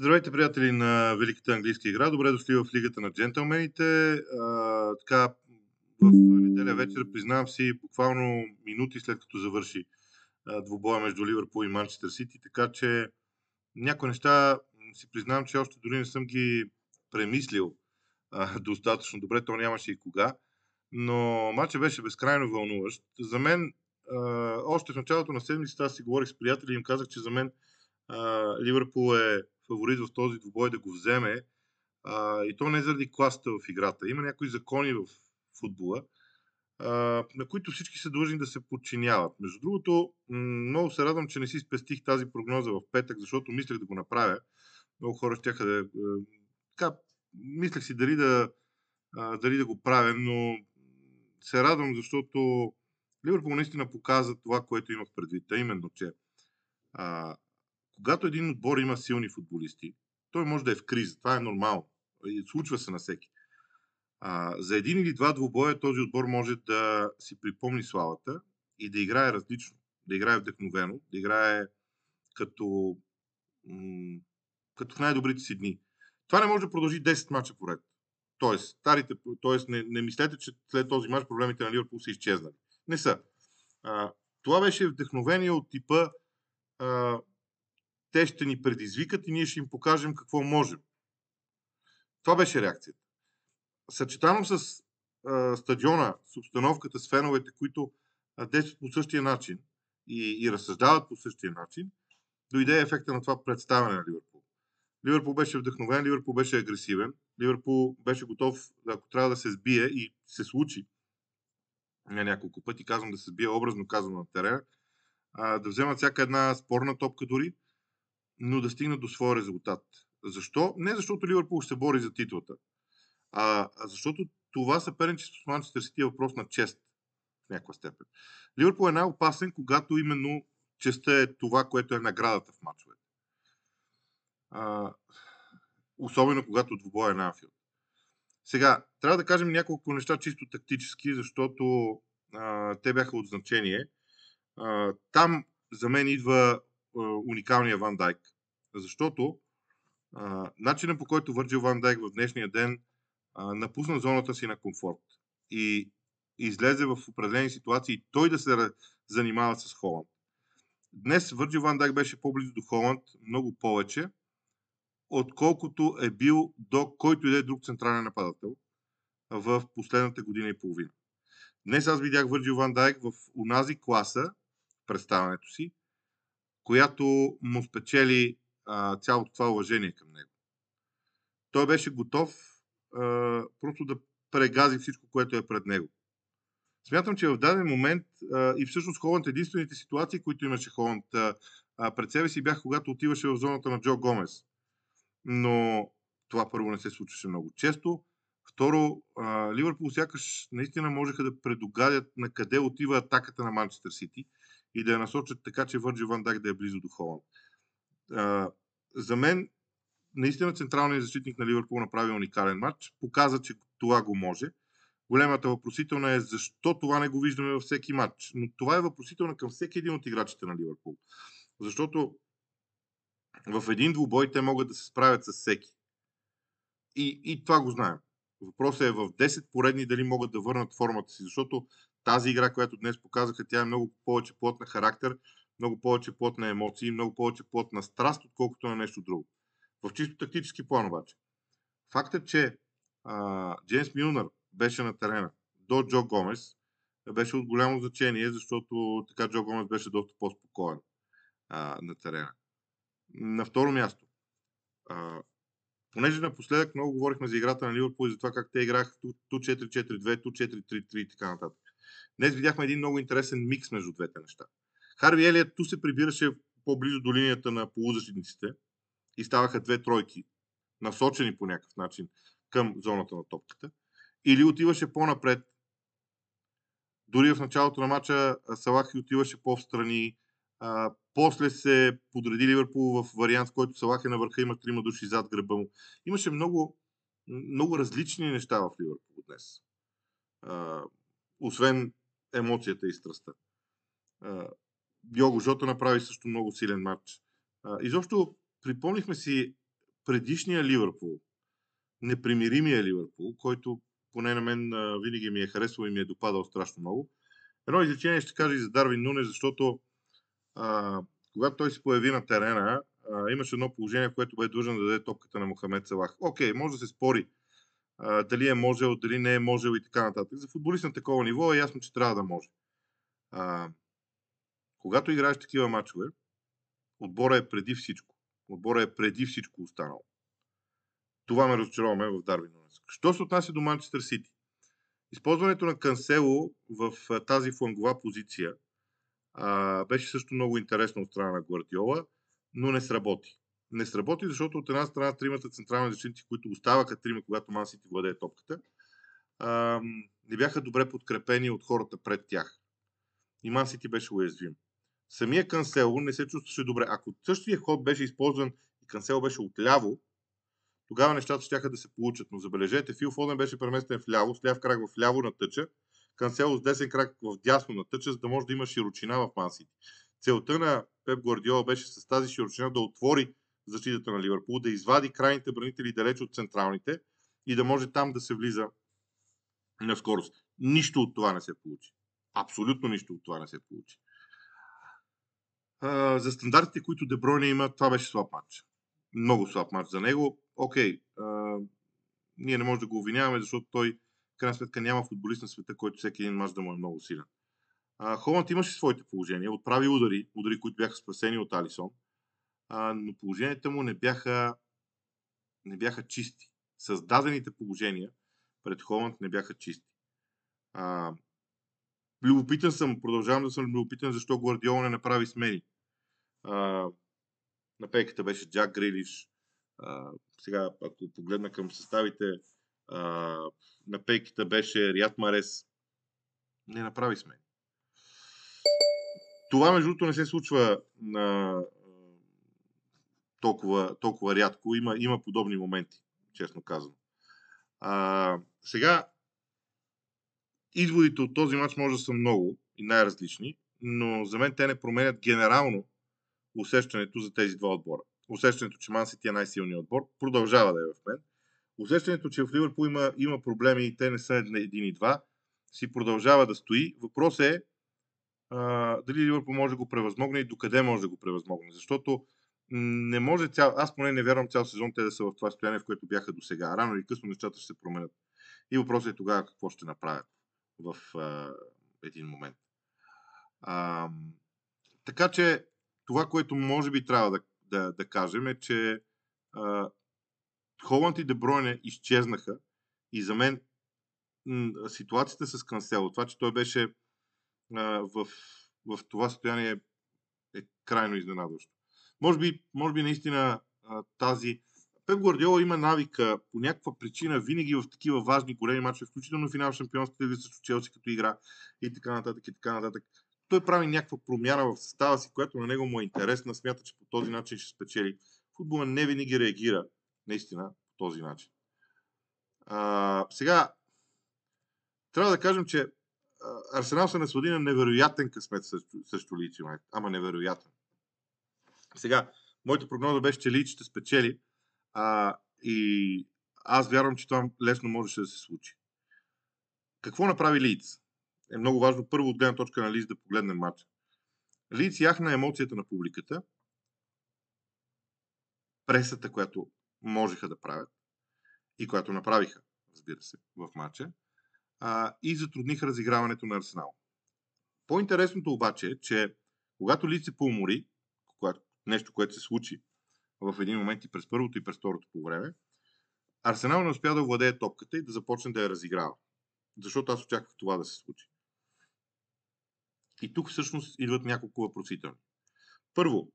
Здравейте, приятели на Великата английска игра. Добре дошли в Лигата на джентълмените. А, така, в неделя вечер, признавам си, буквално минути след като завърши а, между Ливърпул и Манчестър Сити, така че някои неща си признавам, че още дори не съм ги премислил а, достатъчно добре, то нямаше и кога. Но матча беше безкрайно вълнуващ. За мен, а, още в началото на седмицата, аз си говорих с приятели и им казах, че за мен а, Ливърпул е фаворит в този двубой да го вземе. А, и то не заради класата в играта. Има някои закони в футбола, а, на които всички са длъжни да се подчиняват. Между другото, много се радвам, че не си спестих тази прогноза в петък, защото мислех да го направя. Много хора ще да. Така, мислех си дали да, дали да го правя, но се радвам, защото Ливърпул наистина показа това, което имах предвид. А именно, че а, когато един отбор има силни футболисти, той може да е в криза. Това е нормално. Случва се на всеки. А, за един или два двубоя този отбор може да си припомни славата и да играе различно, да играе вдъхновено, да играе като, м- като в най-добрите си дни. Това не може да продължи 10 мача поред. Тоест, старите, тоест не, не мислете, че след този мач проблемите на Ливърпул са изчезнали. Не са. А, това беше вдъхновение от типа а, те ще ни предизвикат и ние ще им покажем какво можем. Това беше реакцията. Съчетано с а, стадиона, с обстановката, с феновете, които а, действат по същия начин и, и разсъждават по същия начин, дойде ефекта на това представяне на Ливърпул. Ливърпул беше вдъхновен, Ливърпул беше агресивен, Ливърпул беше готов, ако трябва да се сбие и се случи, не няколко пъти казвам да се сбие, образно казвам на терена, а, да вземат всяка една спорна топка дори, но да стигнат до своя резултат. Защо? Не защото Ливърпул се бори за титлата, а, а защото това съперничество с Манчестър Сити е въпрос на чест в някаква степен. Ливърпул е най-опасен, когато именно честа е това, което е наградата в матчовете. А, особено когато двубоя е на Анфилд. Сега, трябва да кажем няколко неща чисто тактически, защото а, те бяха от значение. А, там за мен идва уникалния Ван Дайк. Защото а, начинът по който Върджил Ван Дайк в днешния ден а, напусна зоната си на комфорт и излезе в определени ситуации той да се занимава с Холанд. Днес Върджил Ван Дайк беше по-близо до Холанд много повече, отколкото е бил до който и да е друг централен нападател в последната година и половина. Днес аз видях Върджил Ван Дайк в унази класа, представянето си, която му спечели а, цялото това уважение към него. Той беше готов а, просто да прегази всичко, което е пред него. Смятам, че в даден момент а, и всъщност Холанд единствените ситуации, които имаше Холанд а, пред себе си бяха когато отиваше в зоната на Джо Гомес. Но това първо не се случваше много често. Второ, а, Ливърпул сякаш наистина можеха да предугадят на къде отива атаката на Манчестър Сити и да я насочат така, че Върджи Ван Дайк да е близо до Холанд. А, за мен, наистина централният защитник на Ливърпул направи уникален матч. Показа, че това го може. Големата въпросителна е защо това не го виждаме във всеки матч. Но това е въпросителна към всеки един от играчите на Ливърпул. Защото в един двубой те могат да се справят с всеки. И, и това го знаем. Въпросът е в 10 поредни дали могат да върнат формата си, защото тази игра, която днес показаха, тя е много повече плод на характер, много повече плод на емоции, много повече плод на страст, отколкото на нещо друго. В чисто тактически план обаче. Фактът, че а, Джеймс Милнер беше на терена до Джо Гомес, беше от голямо значение, защото така Джо Гомес беше доста по-спокоен а, на терена. На второ място, а, понеже напоследък много говорихме за играта на Ливърпул и за това как те играха ту 4-4-2, ту 4-3-3 и така нататък. Днес видяхме един много интересен микс между двете неща. Харви Елият ту се прибираше по-близо до линията на полузащитниците и ставаха две тройки, насочени по някакъв начин към зоната на топката. Или отиваше по-напред. Дори в началото на матча Салах отиваше по-встрани. А, после се подреди Ливърпул в вариант, в който Салах е на върха, има трима души зад гръба му. Имаше много, много различни неща в Ливърпул днес. А, освен емоцията и страстта. Його Жота направи също много силен матч. Изобщо припомнихме си предишния Ливърпул, непримиримия Ливърпул, който поне на мен винаги ми е харесвал и ми е допадал страшно много. Едно изречение ще кажа и за Дарвин Нуне, защото а, когато той се появи на терена, а, имаше едно положение, в което бе длъжен да даде топката на Мохамед Салах. Окей, може да се спори а, дали е можел, дали не е можел и така нататък. За футболист на такова ниво е ясно, че трябва да може. А, когато играеш такива матчове, отбора е преди всичко. Отбора е преди всичко останало. Това ме разочароваме в Дарвин. Що се отнася до Манчестър Сити? Използването на Кансело в тази флангова позиция а, беше също много интересно от страна на Гвардиола, но не сработи. Не сработи, защото от една страна тримата централни защитници, които оставаха трима, когато Ман Сити владее топката, а, не бяха добре подкрепени от хората пред тях. И Ман Сити беше уязвим. Самия Кансело не се чувстваше добре. Ако същия ход беше използван и Кансело беше отляво, тогава нещата ще да се получат. Но забележете, Фил Фоден беше преместен в ляво, с ляв крак в ляво на тъча, Кансело с десен крак в дясно на тъча, за да може да има широчина в Мансити. Целта на Пеп Гвардиола беше с тази широчина да отвори защитата на Ливърпул, да извади крайните бранители далеч от централните и да може там да се влиза на скорост. Нищо от това не се получи. Абсолютно нищо от това не се получи. За стандартите, които Дебройне има, това беше слаб матч. Много слаб матч за него. Окей, а, ние не можем да го обвиняваме, защото той в крайна сметка няма футболист на света, който всеки един мач да му е много силен. А, Холанд имаше своите положения, отправи удари, удари, които бяха спасени от Алисон, а, но положенията му не бяха, не бяха чисти. Създадените положения пред Холанд не бяха чисти. А, любопитен съм, продължавам да съм любопитен, защо Гвардиола не направи смени. А, на пейката беше Джак Грилиш. А, сега, ако погледна към съставите, а, на пейката беше Риат Марес. Не направи смени. Това, между другото, не се случва на толкова, толкова рядко. Има, има подобни моменти, честно казано. А, сега, изводите от този матч може да са много и най-различни, но за мен те не променят генерално усещането за тези два отбора. Усещането, че Ман Сити е най-силният отбор, продължава да е в мен. Усещането, че в Ливърпул има, има проблеми и те не са един и два, си продължава да стои. Въпросът е а, дали Ливърпул може да го превъзмогне и докъде може да го превъзмогне. Защото не може цял, аз поне не вярвам цял сезон те да са в това състояние, в което бяха до сега. Рано или късно нещата ще се променят. И въпросът е тогава какво ще направят в а, един момент. А, така че това, което може би трябва да, да, да кажем е, че а, Холанд и Дебройне изчезнаха и за мен м- ситуацията с Кансело, това, че той беше а, в, в това състояние е крайно изненадващо. Може би, може би наистина а, тази Пеп Гвардиола има навика по някаква причина винаги в такива важни големи мачове, включително финал шампионската лига срещу Челси като игра и така нататък и така нататък. Той прави някаква промяна в състава си, която на него му е интересна, смята, че по този начин ще спечели. Футбола не винаги реагира наистина по този начин. А, сега, трябва да кажем, че Арсенал се наслади на невероятен късмет срещу Личи, ама невероятен. Сега, моята прогноза беше, че Лич ще спечели, а, и аз вярвам, че това лесно можеше да се случи. Какво направи Лиц? Е много важно първо от гледна точка на Лиц да погледнем матча. Лиц яхна емоцията на публиката, пресата, която можеха да правят и която направиха, разбира се, в матча, и затрудниха разиграването на Арсенал. По-интересното обаче е, че когато Лиц се поумори, нещо, което се случи в един момент и през първото и през второто по време, Арсенал не успя да владее топката и да започне да я разиграва. Защото аз очаквах това да се случи. И тук всъщност идват няколко въпросителни. Първо,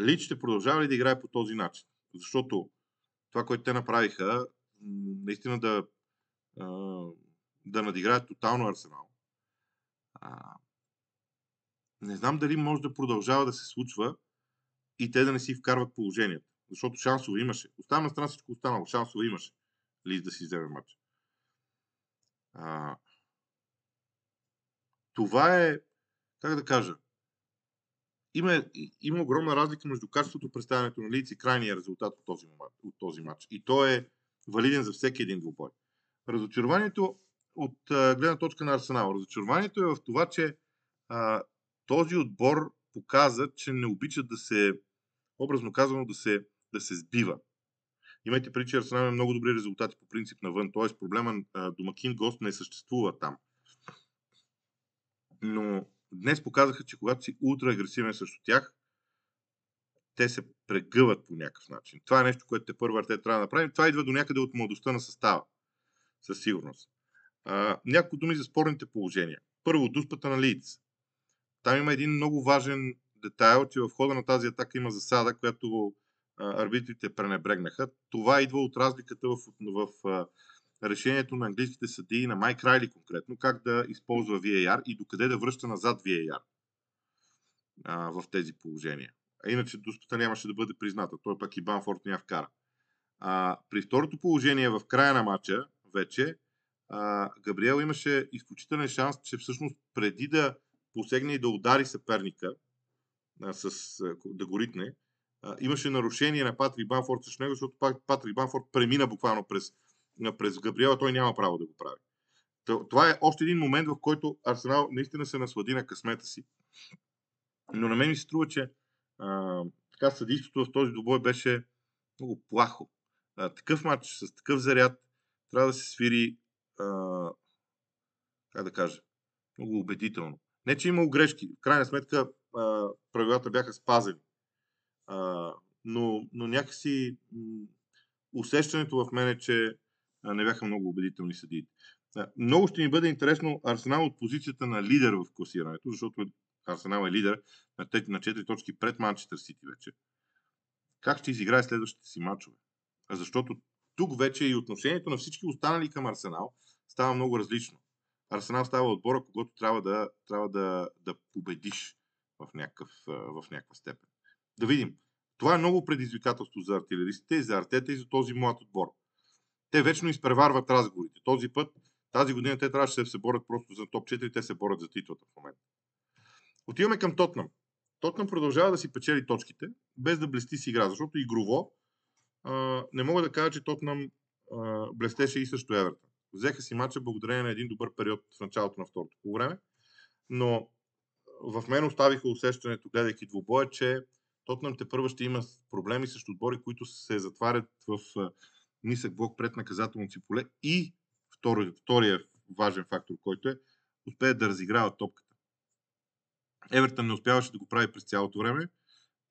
Лич ще продължава ли да играе по този начин? Защото това, което те направиха, наистина да, да надиграят тотално Арсенал. Не знам дали може да продължава да се случва и те да не си вкарват положението. Защото шансове имаше. Оставам на страна всичко останало. Шансове имаше. Лиз да си вземе матч. А, това е, как да кажа, има, има огромна разлика между качеството представянето на лица и крайния резултат от този, от този матч. И то е валиден за всеки един двубой. Разочарованието от гледна точка на Арсенал. Разочарованието е в това, че а, този отбор показа, че не обича да се, образно казано, да се, да се сбива. Имайте преди, че Арсенал има много добри резултати по принцип навън, т.е. проблема домакин-гост не съществува там. Но днес показаха, че когато си ултра агресивен срещу тях, те се прегъват по някакъв начин. Това е нещо, което те първа те трябва да направим. Това идва до някъде от младостта на състава. Със сигурност. А, няколко думи за спорните положения. Първо, дуспата на Лиц. Там има един много важен детайл, че в хода на тази атака има засада, която арбитрите пренебрегнаха. Това идва от разликата в, в, в решението на английските съдии, на Майк Райли конкретно, как да използва VAR и докъде да връща назад VAR а, в тези положения. А иначе дуспата нямаше да бъде призната. Той пък и Банфорд няма вкара. А, при второто положение в края на матча, вече, а, Габриел имаше изключителен шанс, че всъщност преди да посегне и да удари съперника, а, с, а, да го ритне, а, имаше нарушение на Патрик Банфорд срещу него, защото Патрик Банфорд премина буквално през, през Габриела, той няма право да го прави. Това е още един момент, в който Арсенал наистина се наслади на късмета си. Но на мен ми се струва, че а, така съдийството в този добой беше много плахо. А, такъв матч с такъв заряд трябва да се свири а, как да кажа, много убедително. Не, че има грешки. В крайна сметка а, правилата бяха спазени. А, но, но някакси м- усещането в мен е, че не бяха много убедителни съдиите. Много ще ни бъде интересно Арсенал от позицията на лидер в класирането, защото Арсенал е лидер на 4 точки пред Манчестър Сити вече. Как ще изиграе следващите си матчове? Защото тук вече и отношението на всички останали към Арсенал става много различно. Арсенал става отбора, когато трябва да, трябва да, да победиш в, някакъв, в някаква степен. Да видим. Това е много предизвикателство за артилеристите, за артета и за този млад отбор. Те вечно изпреварват разговорите. Този път, тази година те трябваше да се борят просто за топ 4, те се борят за титлата в момента. Отиваме към Тотнам. Тотнам продължава да си печели точките, без да блести си игра, защото игрово а, не мога да кажа, че Тотнам а, блестеше и също Еверта. Взеха си мача благодарение на един добър период в началото на второто по време, но в мен оставиха усещането, гледайки двубоя, че Тотнам те първо ще има проблеми срещу отбори, които се затварят в нисък блок пред наказателното си поле и втори, втория важен фактор, който е успеят да разиграват топката. Евертън не успяваше да го прави през цялото време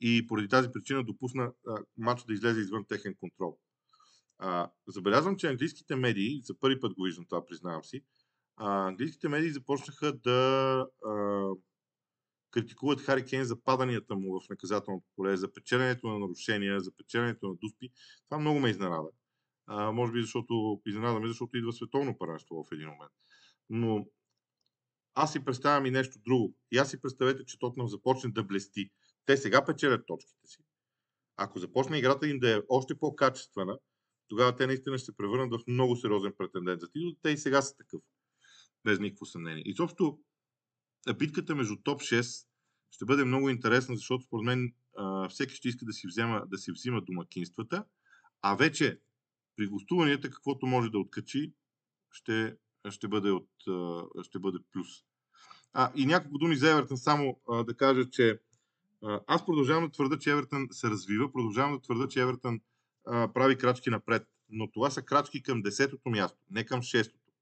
и поради тази причина допусна матча да излезе извън техен контрол. А, забелязвам, че английските медии, за първи път го виждам това, признавам си, а, английските медии започнаха да а, критикуват Хари Кейн за паданията му в наказателното поле, за печеленето на нарушения, за печеленето на дуспи. Това много ме изненада. А, може би защото изненадаме, защото идва световно първенство в един момент. Но аз си представям и нещо друго. И аз си представете, че Тотнам започне да блести. Те сега печелят точките си. Ако започне играта им да е още по-качествена, тогава те наистина ще се превърнат в много сериозен претендент за титул. Те и сега са такъв. Без никакво съмнение. И също битката между топ 6 ще бъде много интересна, защото според мен всеки ще иска да си, взема, да си взима домакинствата, а вече при гостуванията каквото може да откачи, ще, ще, бъде, от, ще бъде плюс. А, и няколко думи за Евертън, само а, да кажа, че а, аз продължавам да твърда, че Евертън се развива, продължавам да твърда, че Евертън а, прави крачки напред, но това са крачки към десетото място, не към шестото.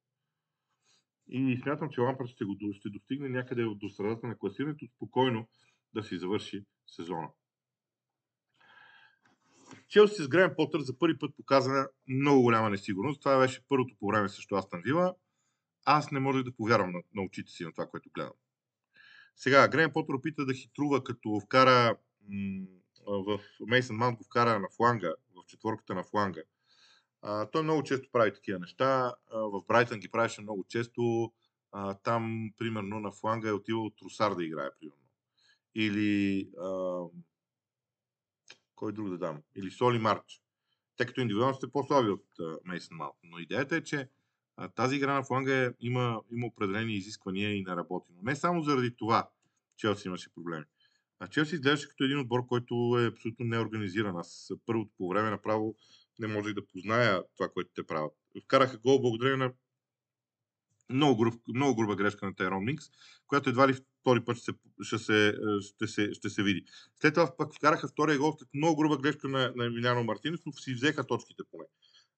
И смятам, че Лампард ще, го, ще достигне някъде до средата на класирането, спокойно да си завърши сезона. Челси с Грен Потър за първи път показа много голяма несигурност. Това беше първото по време също Астан Вила. Аз не можех да повярвам на, на очите си на това, което гледам. Сега, Грен Потър опита да хитрува, като вкара в Мейсън Маунт вкара на фланга, в четворката на фланга. А, той много често прави такива неща. А, в Брайтън ги правеше много често. А, там, примерно, на фланга е отивал Трусар да играе, примерно. Или а, кой друг да дам? Или Соли Марч. Тъй като индивидуално сте по-слаби от Мейсън Маунт. Но идеята е, че а, тази игра на фланга е, има, има определени изисквания и не работи. Но не само заради това, че имаше проблеми. А Челси изглеждаше като един отбор, който е абсолютно неорганизиран. Аз първото по време направо не можех да позная това, което те правят. Вкараха гол благодарение на много, груб, много груба грешка на Тайрон Минкс, която едва ли втори път ще се, ще се, ще се, ще се види. След това пък вкараха втория гол след много груба грешка на, на Емилиано Мартинес, но си взеха точките поне.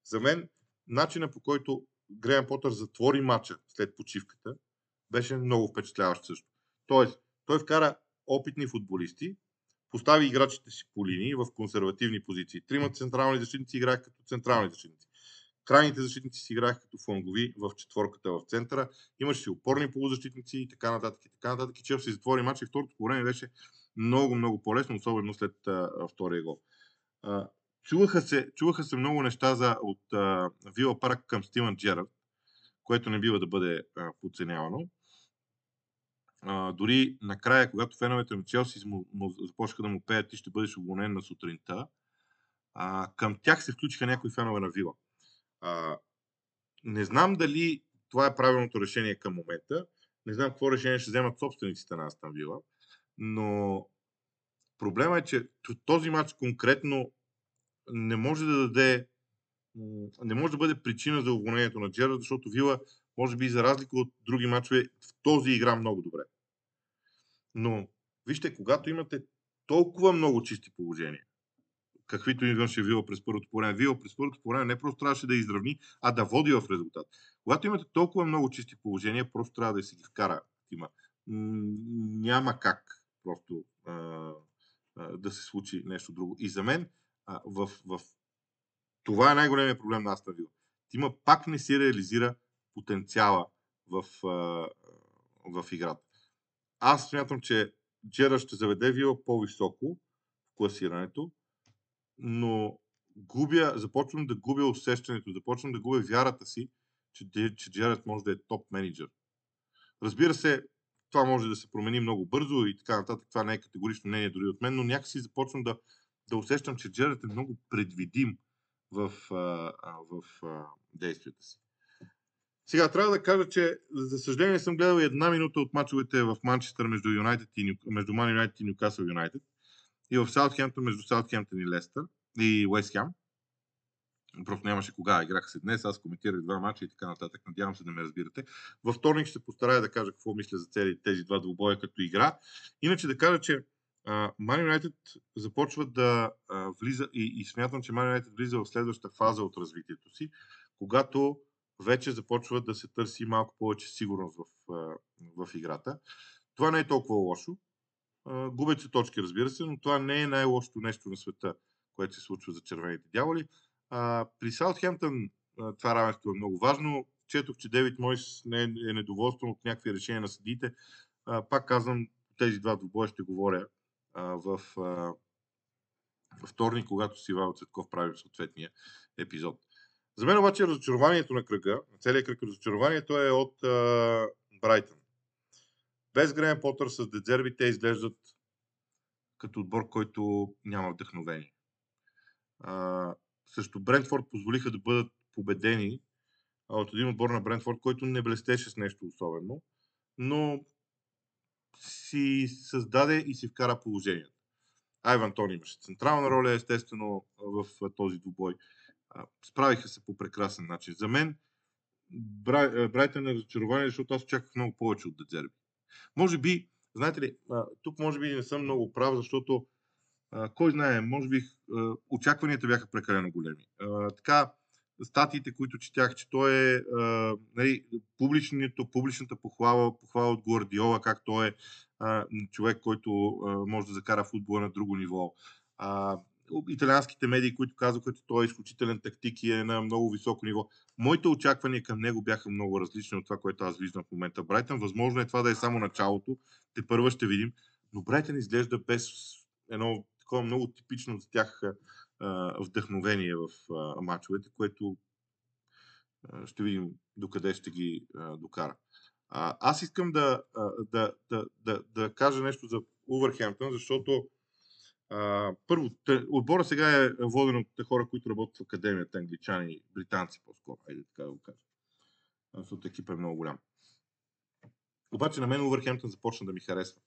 За мен, начина по който Греъм Потър затвори матча след почивката, беше много впечатляващ също. Тоест, той вкара опитни футболисти, постави играчите си по линии в консервативни позиции. Трима централни защитници играят като централни защитници. Крайните защитници си играеха като флангови в четворката в центъра. Имаше си опорни полузащитници и така нататък. И така нататък. И Челси затвори матч и второто по време беше много, много по-лесно, особено след а, втория гол. А, чуваха, се, чуваха се много неща за, от а, Вила Парк към Стивън Джерард, което не бива да бъде а, подценявано. А, дори накрая, когато феновете на Челси започнаха да му пеят, ти ще бъдеш уволнен на сутринта, а, към тях се включиха някои фенове на Вила. А, не знам дали това е правилното решение към момента. Не знам какво решение ще вземат собствениците на Астан Вила. Но проблема е, че този матч конкретно не може да даде не може да бъде причина за уволнението на Джера, защото Вила, може би за разлика от други матчове, в този игра много добре. Но, вижте, когато имате толкова много чисти положения, каквито имаше Вила през първото по време. Вила през първото по време не просто трябваше да изравни, а да води в резултат. Когато имате толкова много чисти положения, просто трябва да си ги вкара. Има. Няма как просто а, а, да се случи нещо друго. И за мен а, в, в... това е най-големият проблем на Астан Вила. Тима пак не си реализира потенциала в, а, в играта. Аз смятам, че Джера ще заведе Вила по-високо в класирането, но губя, започвам да губя усещането, започвам да губя вярата си, че, че Джеред може да е топ менеджер. Разбира се, това може да се промени много бързо и така нататък. Това не е категорично мнение дори от мен, но някакси започвам да, да усещам, че Джеред е много предвидим в, в а, действията си. Сега трябва да кажа, че за съжаление съм гледал една минута от мачовете в Манчестър между, United United и Ньюкасъл Юнайтед и в Саутхемптън между Саутхемптън и Лестър и Уест Хем. Просто нямаше кога. Играх се днес, аз коментирах два мача и така нататък. Надявам се да ме разбирате. Във вторник ще се постарая да кажа какво мисля за цели тези два двубоя като игра. Иначе да кажа, че Man United започва да uh, влиза и, и смятам, че Man United влиза в следващата фаза от развитието си, когато вече започва да се търси малко повече сигурност в, uh, в играта. Това не е толкова лошо, Губят се точки, разбира се, но това не е най-лошото нещо на света, което се случва за червените дяволи. А, при Саутхемптън това равенство е много важно. Четох, че Девид Мойс не е, е недоволстван от някакви решения на съдиите. А, пак казвам, тези два двубоя ще говоря а, в а, вторник, когато си Ивайло Цветков прави съответния епизод. За мен обаче разочарованието на кръга, на целият кръг разочарованието е от а, Брайтън. Без Греем Потър с Дедзерби те изглеждат като отбор, който няма вдъхновение. А, също Брентфорд позволиха да бъдат победени от един отбор на Брентфорд, който не блестеше с нещо особено, но си създаде и си вкара положението. Айван Тони имаше централна роля, естествено, в този двубой. Справиха се по прекрасен начин. За мен Брайтън е разочарование, защото аз очаквах много повече от Дедзерби. Може би, знаете ли, тук може би не съм много прав, защото кой знае, може би очакванията бяха прекалено големи. Така, статиите, които четях, че той е нали, публичната похвала, похвала от Гвардиола, как той е човек, който може да закара футбола на друго ниво италианските медии, които казаха, че той е изключителен тактик и е на много високо ниво. Моите очаквания към него бяха много различни от това, което аз виждам в момента. Брайтън, възможно е това да е само началото, те първа ще видим, но Брайтън изглежда без едно такова много типично за тях вдъхновение в мачовете, което ще видим докъде ще ги докара. аз искам да, да, да, да, да кажа нещо за Увърхемптън, защото а, първо, отбора сега е воден от хора, които работят в академията, англичани, британци по-скоро, айде така да го кажа. Защото екип е много голям. Обаче на мен Увърхемптън започна да ми харесва.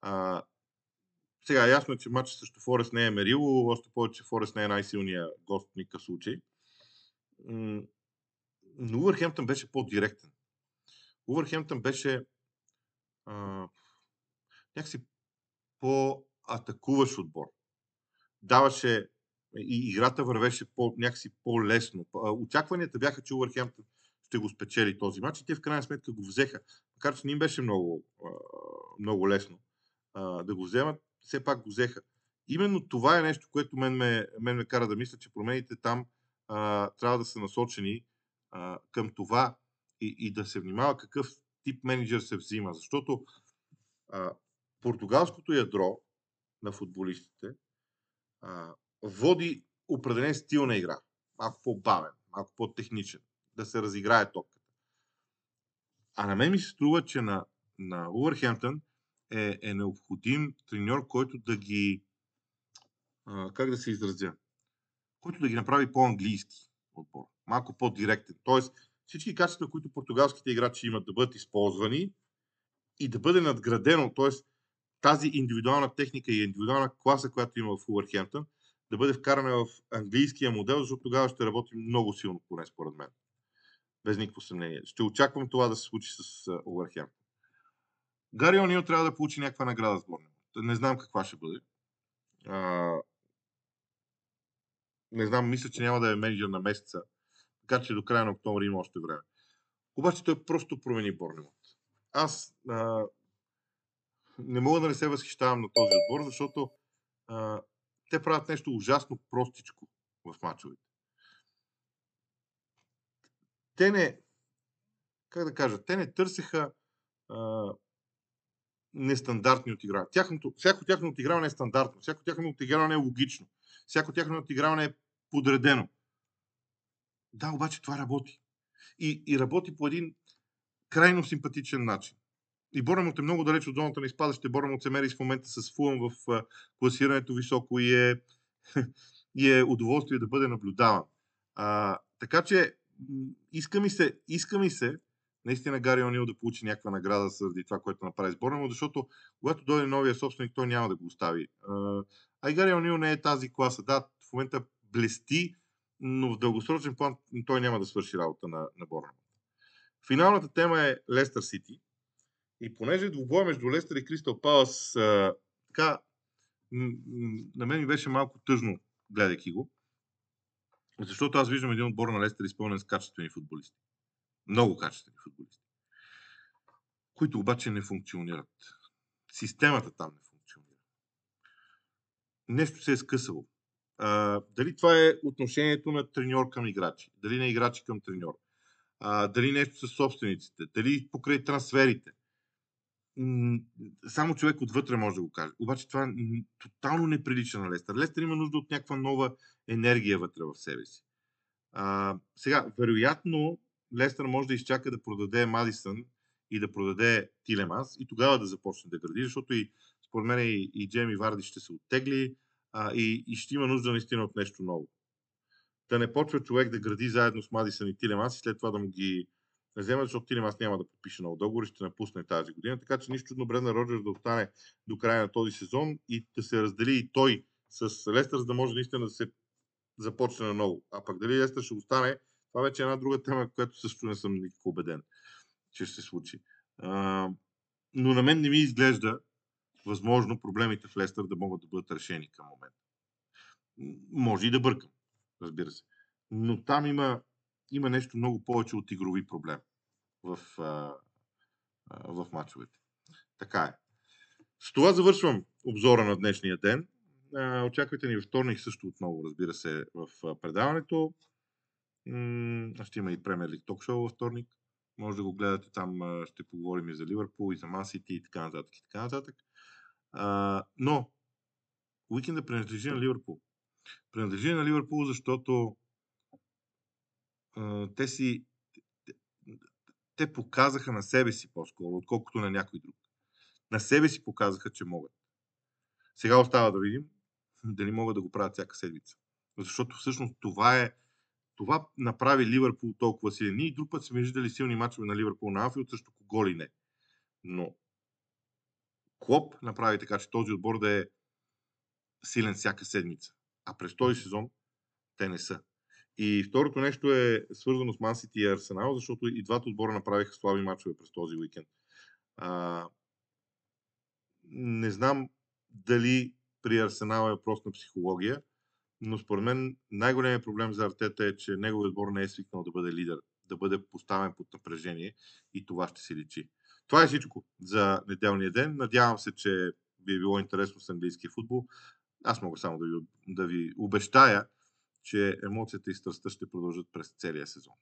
А, сега ясно е, че матчът срещу Форест не е мерило, още повече Форест не е най-силният гост в никакъв случай. Но Увърхемптън беше по-директен. Увърхемптън беше а, някакси по-атакуващ отбор. Даваше и играта вървеше по, някакси по-лесно. Очакванията бяха, че Увърхемптън ще го спечели този матч и те в крайна сметка го взеха. Макар, че не им беше много, много лесно да го вземат, все пак го взеха. Именно това е нещо, което мен ме, мен ме кара да мисля, че промените там а, трябва да са насочени а, към това и, и да се внимава какъв тип менеджер се взима. Защото а, португалското ядро на футболистите а, води определен стил на игра. Малко по-бавен, малко по-техничен. Да се разиграе топката. А на мен ми се струва, че на, на Увърхемптън е, е необходим треньор, който да ги. А, как да се изразя? Който да ги направи по-английски отбор. Малко по-директен. Тоест, всички качества, които португалските играчи имат да бъдат използвани и да бъде надградено, т.е. тази индивидуална техника и индивидуална класа, която има в Увърхемптън, да бъде вкарана в английския модел, защото тогава ще работи много силно, поне според мен. Без никакво съмнение. Ще очаквам това да се случи с Увърхемптън. Гари Онил трябва да получи някаква награда с Борнемут. Не знам каква ще бъде. А, не знам, мисля, че няма да е менеджер на месеца. Така че до края на октомври има още време. Обаче той просто промени Борнемут. Аз а, не мога да не се възхищавам на този отбор, защото а, те правят нещо ужасно простичко в мачовете. Те не, как да кажа, те не търсеха а, нестандартни отигравания. Тяхното, всяко тяхно отиграване е стандартно, всяко тяхно отиграване е логично, всяко тяхно отиграване е подредено. Да, обаче това работи. И, и работи по един крайно симпатичен начин. И Борнемот е много далеч от зоната на изпадащите. Борнемот се мери в момента с Фулъм в класирането високо и е, и е удоволствие да бъде наблюдаван. А, така че иска ми се, иска ми се наистина Гари Онил да получи някаква награда заради това, което направи сборна му, защото когато дойде новия собственик, той няма да го остави. А и Гари Онил не е тази класа. Да, в момента блести, но в дългосрочен план той няма да свърши работа на, на Борна. Финалната тема е Лестър Сити. И понеже двубоя между Лестър и Кристал Палас така, на мен ми беше малко тъжно, гледайки го. Защото аз виждам един отбор на Лестър изпълнен с качествени футболисти много качествени футболисти, които обаче не функционират. Системата там не функционира. Нещо се е скъсало. А, дали това е отношението на треньор към играчи, дали на играчи към треньор, а, дали нещо с собствениците, дали покрай трансферите. Само човек отвътре може да го каже. Обаче това тотално не прилича на Лестър. Лестър има нужда от някаква нова енергия вътре в себе си. А, сега, вероятно, Лестър може да изчака да продаде Мадисън и да продаде Тилемас и тогава да започне да гради, защото и според мен и, и Джеми Варди ще се оттегли а, и, и ще има нужда наистина от нещо ново. Да не почва човек да гради заедно с Мадисън и Тилемас и след това да му ги взема, защото Тилемас няма да подпише нов договор и ще напусне тази година. Така че нищо чудно Бренда Роджерс да остане до края на този сезон и да се раздели и той с Лестър, за да може наистина да се започне наново. А пък дали Лестър ще остане, това вече е една друга тема, която също не съм никакво убеден, че ще се случи. А, но на мен не ми изглежда възможно проблемите в Лестър да могат да бъдат решени към момента. Може и да бъркам, разбира се. Но там има, има нещо много повече от игрови проблем в, а, в мачовете. Така е. С това завършвам обзора на днешния ден. Очаквайте ни във вторник също отново, разбира се, в предаването ще има и Премьер Лиг ток шоу във вторник. Може да го гледате там, ще поговорим и за Ливърпул, и за Масити и така нататък. И така нататък. А, но уикенда принадлежи на Ливърпул. Принадлежи на Ливърпул, защото а, те си те показаха на себе си по-скоро, отколкото на някой друг. На себе си показаха, че могат. Сега остава да видим дали могат да го правят всяка седмица. Защото всъщност това е това направи Ливърпул толкова силен. Ние друг път сме виждали силни мачове на Ливърпул на Анфилд, също кого ли не. Но Клоп направи така, че този отбор да е силен всяка седмица. А през този сезон те не са. И второто нещо е свързано с Ман Сити и Арсенал, защото и двата отбора направиха слаби мачове през този уикенд. А, не знам дали при Арсенал е въпрос на психология, но според мен най-големият проблем за Артета е, че неговият отбор не е свикнал да бъде лидер, да бъде поставен под напрежение и това ще се личи. Това е всичко за неделния ден. Надявам се, че ви е било интересно с английския футбол. Аз мога само да ви, да ви обещая, че емоцията и страстта ще продължат през целия сезон.